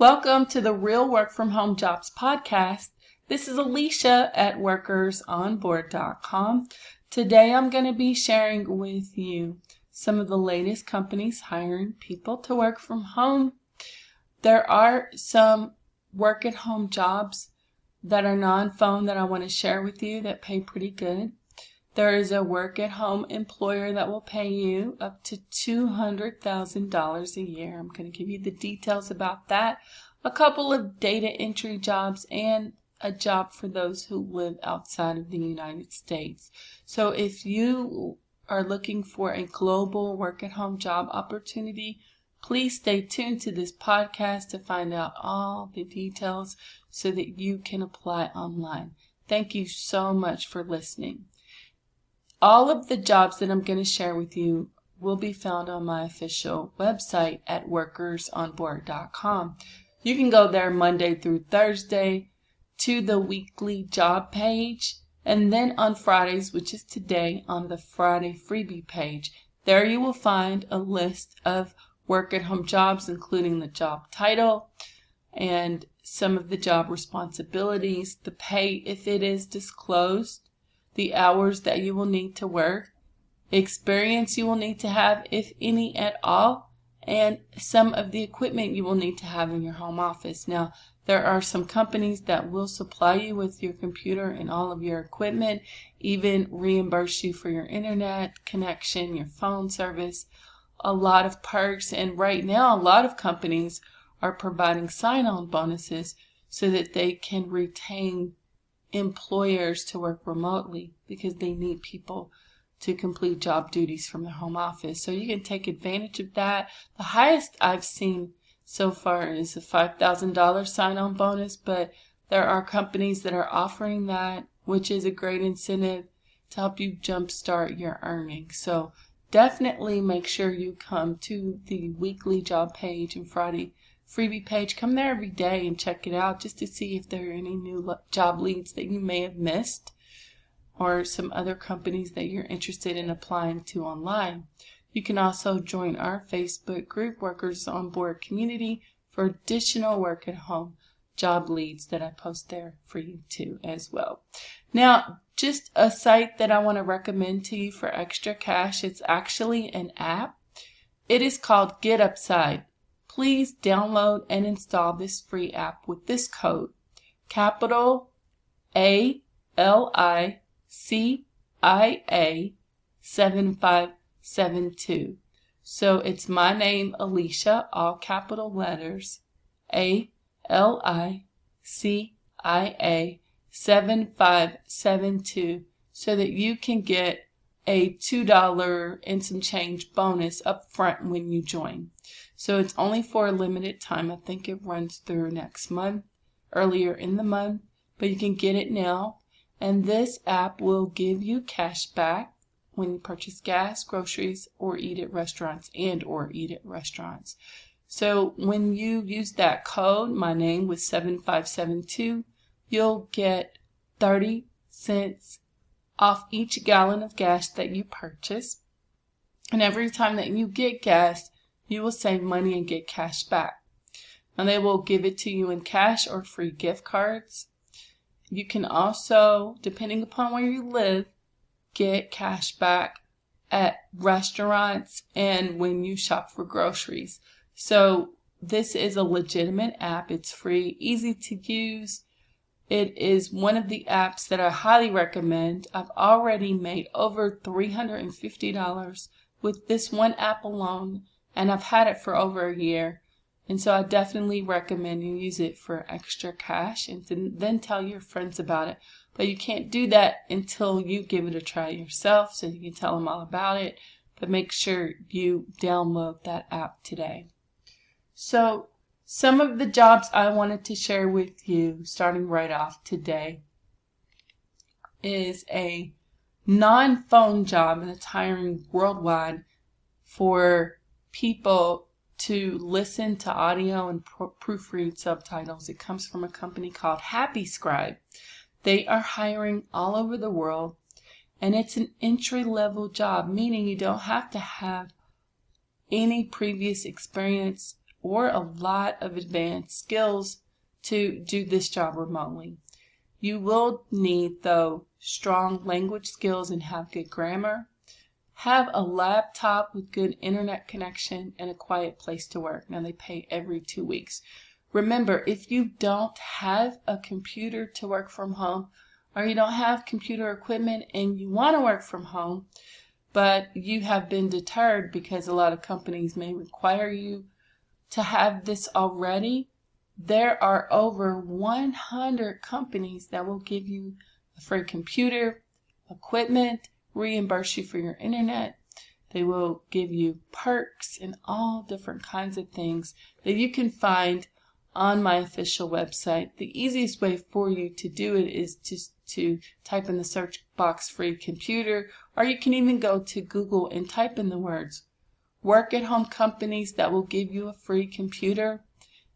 Welcome to the Real Work From Home Jobs podcast. This is Alicia at workersonboard.com. Today I'm going to be sharing with you some of the latest companies hiring people to work from home. There are some work at home jobs that are non phone that I want to share with you that pay pretty good. There is a work at home employer that will pay you up to $200,000 a year. I'm going to give you the details about that. A couple of data entry jobs and a job for those who live outside of the United States. So if you are looking for a global work at home job opportunity, please stay tuned to this podcast to find out all the details so that you can apply online. Thank you so much for listening. All of the jobs that I'm going to share with you will be found on my official website at workersonboard.com. You can go there Monday through Thursday to the weekly job page, and then on Fridays, which is today, on the Friday freebie page. There you will find a list of work at home jobs, including the job title and some of the job responsibilities, the pay if it is disclosed, the hours that you will need to work, experience you will need to have, if any at all, and some of the equipment you will need to have in your home office. Now, there are some companies that will supply you with your computer and all of your equipment, even reimburse you for your internet connection, your phone service, a lot of perks. And right now, a lot of companies are providing sign on bonuses so that they can retain employers to work remotely because they need people to complete job duties from their home office. So you can take advantage of that. The highest I've seen so far is a $5,000 sign on bonus, but there are companies that are offering that, which is a great incentive to help you jumpstart your earnings. So definitely make sure you come to the weekly job page and Friday freebie page. Come there every day and check it out just to see if there are any new job leads that you may have missed or some other companies that you're interested in applying to online. You can also join our Facebook group, Workers on Board Community, for additional work at home job leads that I post there for you too as well. Now, just a site that I want to recommend to you for extra cash. It's actually an app. It is called Get Upside. Please download and install this free app with this code capital A L I C I A 7572. So it's my name, Alicia, all capital letters, A L I C I A 7572, so that you can get a $2 and some change bonus up front when you join. So it's only for a limited time. I think it runs through next month, earlier in the month, but you can get it now. And this app will give you cash back when you purchase gas, groceries, or eat at restaurants and or eat at restaurants. So when you use that code, my name with 7572, you'll get 30 cents off each gallon of gas that you purchase. And every time that you get gas, you will save money and get cash back. And they will give it to you in cash or free gift cards. You can also, depending upon where you live, get cash back at restaurants and when you shop for groceries. So this is a legitimate app. It's free, easy to use. It is one of the apps that I highly recommend. I've already made over $350 with this one app alone, and I've had it for over a year. And so I definitely recommend you use it for extra cash and then tell your friends about it. But you can't do that until you give it a try yourself so you can tell them all about it. But make sure you download that app today. So, some of the jobs I wanted to share with you, starting right off today, is a non phone job that's hiring worldwide for people to listen to audio and pro- proofread subtitles. It comes from a company called Happy Scribe. They are hiring all over the world, and it's an entry level job, meaning you don't have to have any previous experience or a lot of advanced skills to do this job remotely. You will need, though, strong language skills and have good grammar. Have a laptop with good internet connection and a quiet place to work. Now, they pay every two weeks. Remember, if you don't have a computer to work from home, or you don't have computer equipment and you want to work from home, but you have been deterred because a lot of companies may require you to have this already, there are over 100 companies that will give you a free computer, equipment, reimburse you for your internet. They will give you perks and all different kinds of things that you can find on my official website. The easiest way for you to do it is just to type in the search box free computer, or you can even go to Google and type in the words work at home companies that will give you a free computer.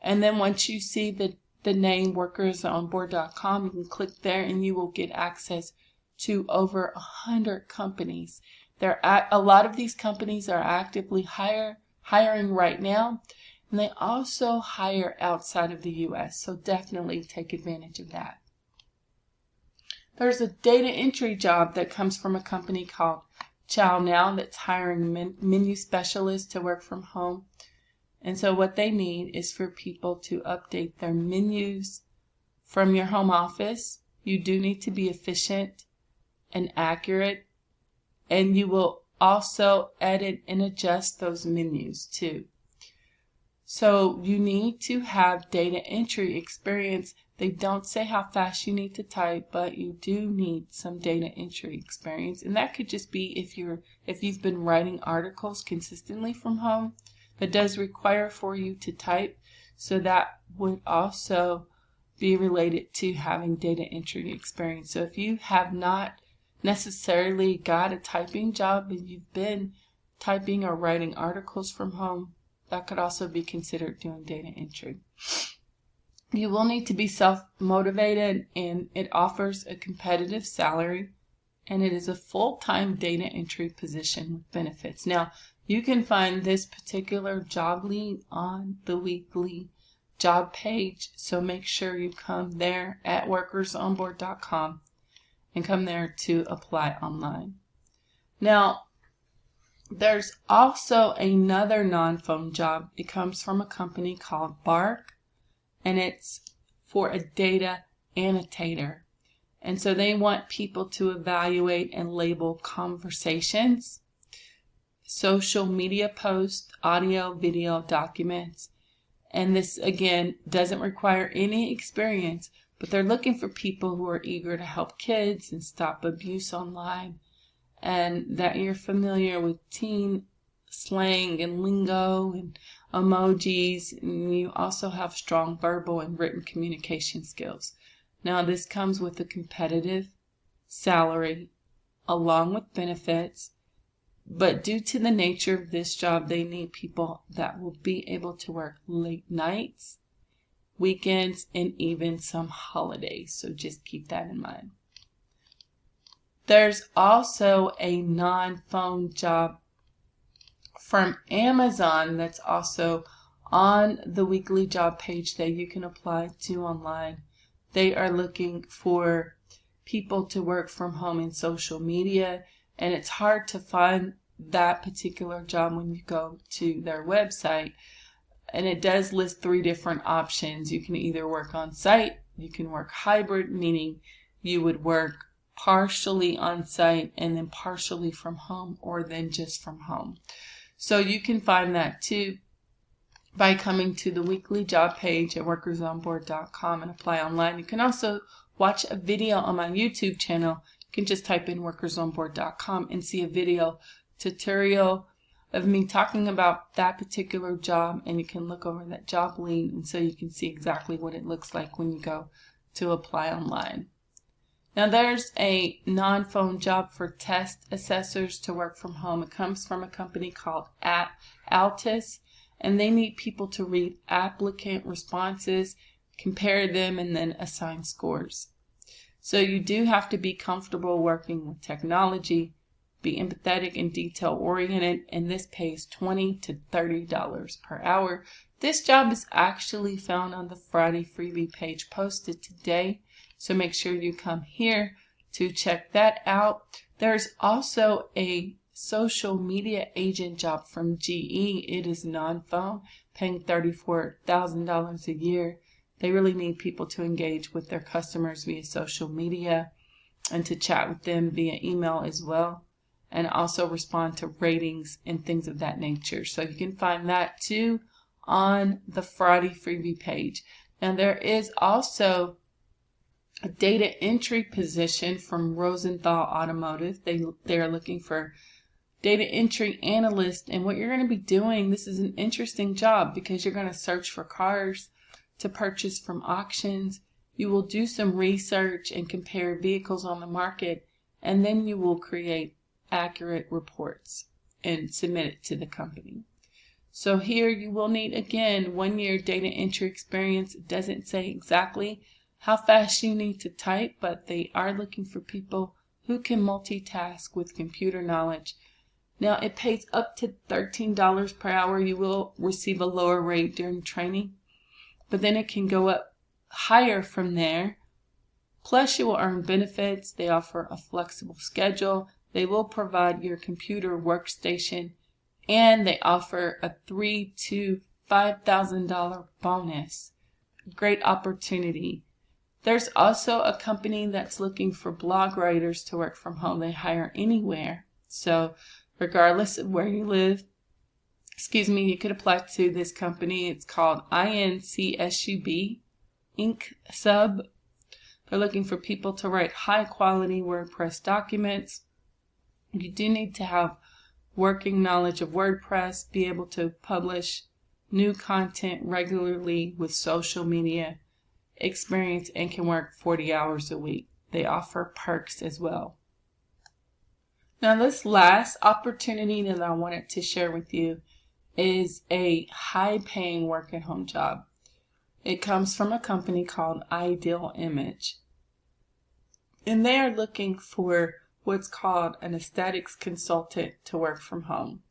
And then once you see the, the name workersonboard.com, you can click there and you will get access to over a hundred companies. There are a lot of these companies are actively hire, hiring right now, and they also hire outside of the U.S. So definitely take advantage of that. There's a data entry job that comes from a company called ChowNow that's hiring men- menu specialists to work from home. And so what they need is for people to update their menus from your home office. You do need to be efficient and accurate, and you will also edit and adjust those menus too. So you need to have data entry experience they don't say how fast you need to type, but you do need some data entry experience. And that could just be if you're if you've been writing articles consistently from home that does require for you to type. So that would also be related to having data entry experience. So if you have not necessarily got a typing job but you've been typing or writing articles from home, that could also be considered doing data entry. You will need to be self motivated and it offers a competitive salary and it is a full time data entry position with benefits. Now, you can find this particular job lead on the weekly job page, so make sure you come there at workersonboard.com and come there to apply online. Now, there's also another non phone job. It comes from a company called Bark and it's for a data annotator. And so they want people to evaluate and label conversations, social media posts, audio, video, documents. And this, again, doesn't require any experience, but they're looking for people who are eager to help kids and stop abuse online and that you're familiar with teen slang and lingo and emojis, and you also have strong verbal and written communication skills. Now, this comes with a competitive salary along with benefits, but due to the nature of this job, they need people that will be able to work late nights, weekends, and even some holidays. So just keep that in mind. There's also a non phone job from Amazon that's also on the weekly job page that you can apply to online. They are looking for people to work from home in social media, and it's hard to find that particular job when you go to their website. And it does list three different options. You can either work on site, you can work hybrid, meaning you would work partially on site and then partially from home, or then just from home. So you can find that too by coming to the weekly job page at workersonboard.com and apply online. You can also watch a video on my YouTube channel. You can just type in workersonboard.com and see a video tutorial of me talking about that particular job and you can look over that job lead and so you can see exactly what it looks like when you go to apply online. Now there's a non-phone job for test assessors to work from home. It comes from a company called At Altus and they need people to read applicant responses, compare them, and then assign scores. So you do have to be comfortable working with technology, be empathetic and detail oriented, and this pays 20 to $30 per hour. This job is actually found on the Friday freebie page posted today, so make sure you come here to check that out. There's also a social media agent job from GE. It is non-phone, paying $34,000 a year. They really need people to engage with their customers via social media and to chat with them via email as well and also respond to ratings and things of that nature. So you can find that too on the Friday freebie page. Now there is also a data entry position from Rosenthal Automotive. They they are looking for data entry analyst and what you're going to be doing this is an interesting job because you're going to search for cars to purchase from auctions. You will do some research and compare vehicles on the market and then you will create accurate reports and submit it to the company. So here you will need again one year data entry experience. It doesn't say exactly how fast you need to type, but they are looking for people who can multitask with computer knowledge. Now it pays up to $13 per hour. You will receive a lower rate during training, but then it can go up higher from there. Plus you will earn benefits. They offer a flexible schedule. They will provide your computer workstation and they offer a three to five thousand dollar bonus. Great opportunity. There's also a company that's looking for blog writers to work from home. They hire anywhere. So regardless of where you live, excuse me, you could apply to this company. It's called INCSUB Inc. Sub. They're looking for people to write high quality WordPress documents you do need to have working knowledge of WordPress, be able to publish new content regularly with social media experience, and can work 40 hours a week. They offer perks as well. Now, this last opportunity that I wanted to share with you is a high paying work at home job. It comes from a company called Ideal Image. And they are looking for what's called an aesthetics consultant to work from home.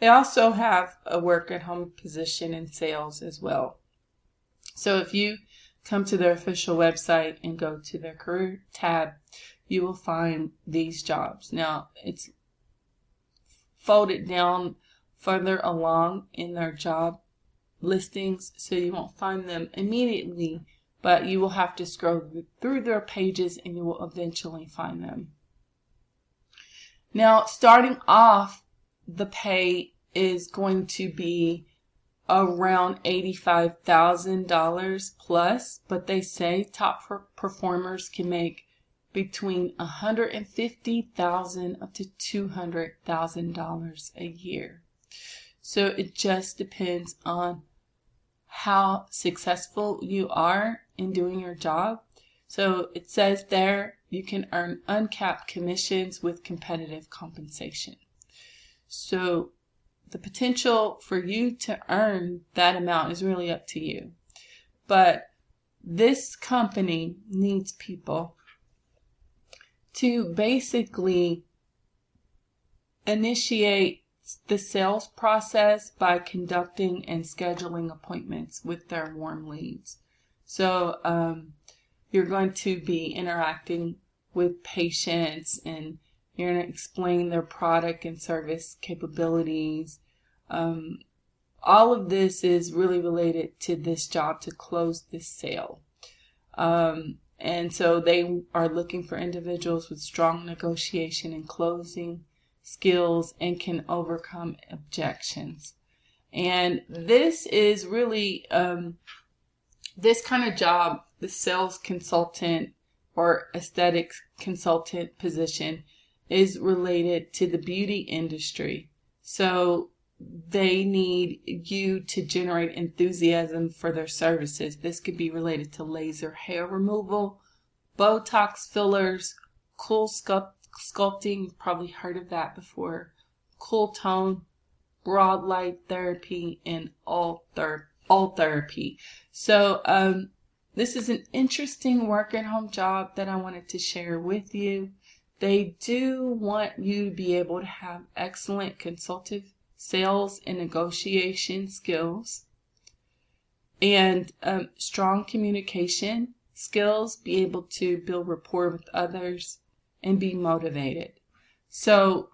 They also have a work at home position in sales as well. So if you come to their official website and go to their career tab, you will find these jobs. Now it's folded down further along in their job listings, so you won't find them immediately, but you will have to scroll through their pages and you will eventually find them. Now, starting off, the pay is going to be around $85,000 plus, but they say top performers can make between 150,000 up to $200,000 a year. So it just depends on how successful you are in doing your job. So it says there you can earn uncapped commissions with competitive compensation. So the potential for you to earn that amount is really up to you. But this company needs people to basically initiate the sales process by conducting and scheduling appointments with their warm leads. So um, you're going to be interacting with patients and you're going to explain their product and service capabilities. Um, all of this is really related to this job to close this sale. Um, and so they are looking for individuals with strong negotiation and closing skills and can overcome objections. And this is really um, this kind of job, the sales consultant or aesthetics consultant position is related to the beauty industry. So they need you to generate enthusiasm for their services. This could be related to laser hair removal, Botox fillers, CoolSculpt- sculpting, probably heard of that before, CoolTone, broad light therapy, and all, ther- all therapy. So, um, this is an interesting work at home job that I wanted to share with you. They do want you to be able to have excellent consultative sales and negotiation skills and um, strong communication skills, be able to build rapport with others, and be motivated. So,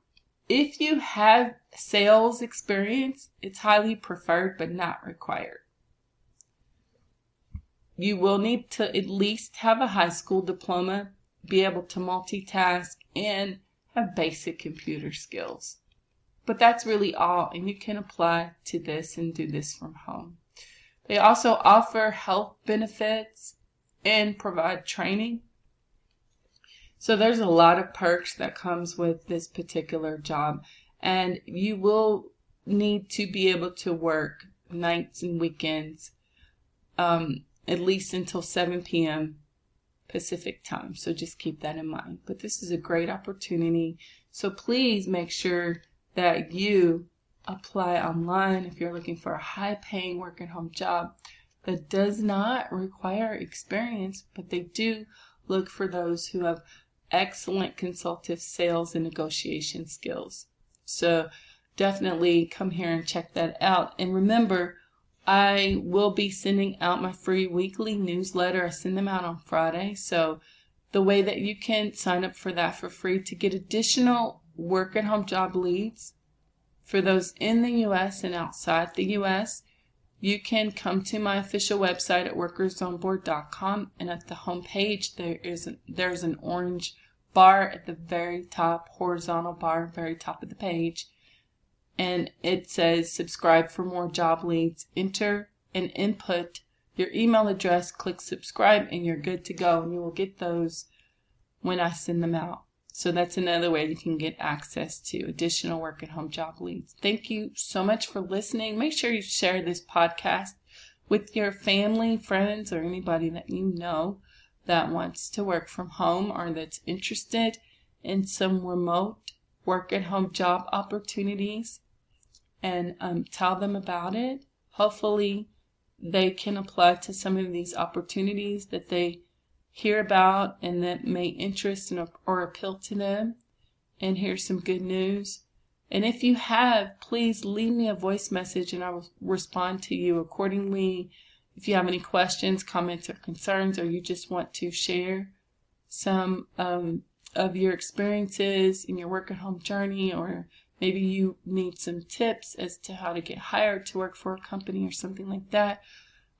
if you have sales experience, it's highly preferred but not required. You will need to at least have a high school diploma, be able to multitask, and have basic computer skills. But that's really all, and you can apply to this and do this from home. They also offer health benefits and provide training. So there's a lot of perks that comes with this particular job, and you will need to be able to work nights and weekends, um, at least until 7 p.m. Pacific time. So just keep that in mind. But this is a great opportunity. So please make sure that you apply online if you're looking for a high paying work at home job that does not require experience, but they do look for those who have excellent consultative sales and negotiation skills. So definitely come here and check that out. And remember, I will be sending out my free weekly newsletter. I send them out on Friday. So the way that you can sign up for that for free to get additional work at home job leads for those in the US and outside the US, you can come to my official website at workersonboard.com and at the home page there is there's an orange bar at the very top, horizontal bar, very top of the page. And it says subscribe for more job leads. Enter and input your email address, click subscribe, and you're good to go. And you will get those when I send them out. So that's another way you can get access to additional work at home job leads. Thank you so much for listening. Make sure you share this podcast with your family, friends, or anybody that you know that wants to work from home or that's interested in some remote work at home job opportunities and um, tell them about it. Hopefully, they can apply to some of these opportunities that they hear about and that may interest and, or appeal to them. And here's some good news. And if you have, please leave me a voice message and I will respond to you accordingly. If you have any questions, comments, or concerns, or you just want to share some um, of your experiences in your work at home journey, or maybe you need some tips as to how to get hired to work for a company or something like that,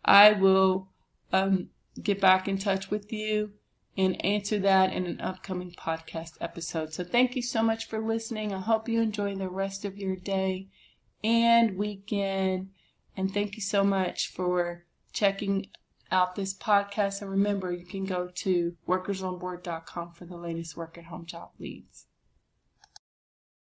I will um, get back in touch with you and answer that in an upcoming podcast episode. So thank you so much for listening. I hope you enjoy the rest of your day and weekend. And thank you so much for checking out this podcast. And remember, you can go to workersonboard.com for the latest work at home job leads.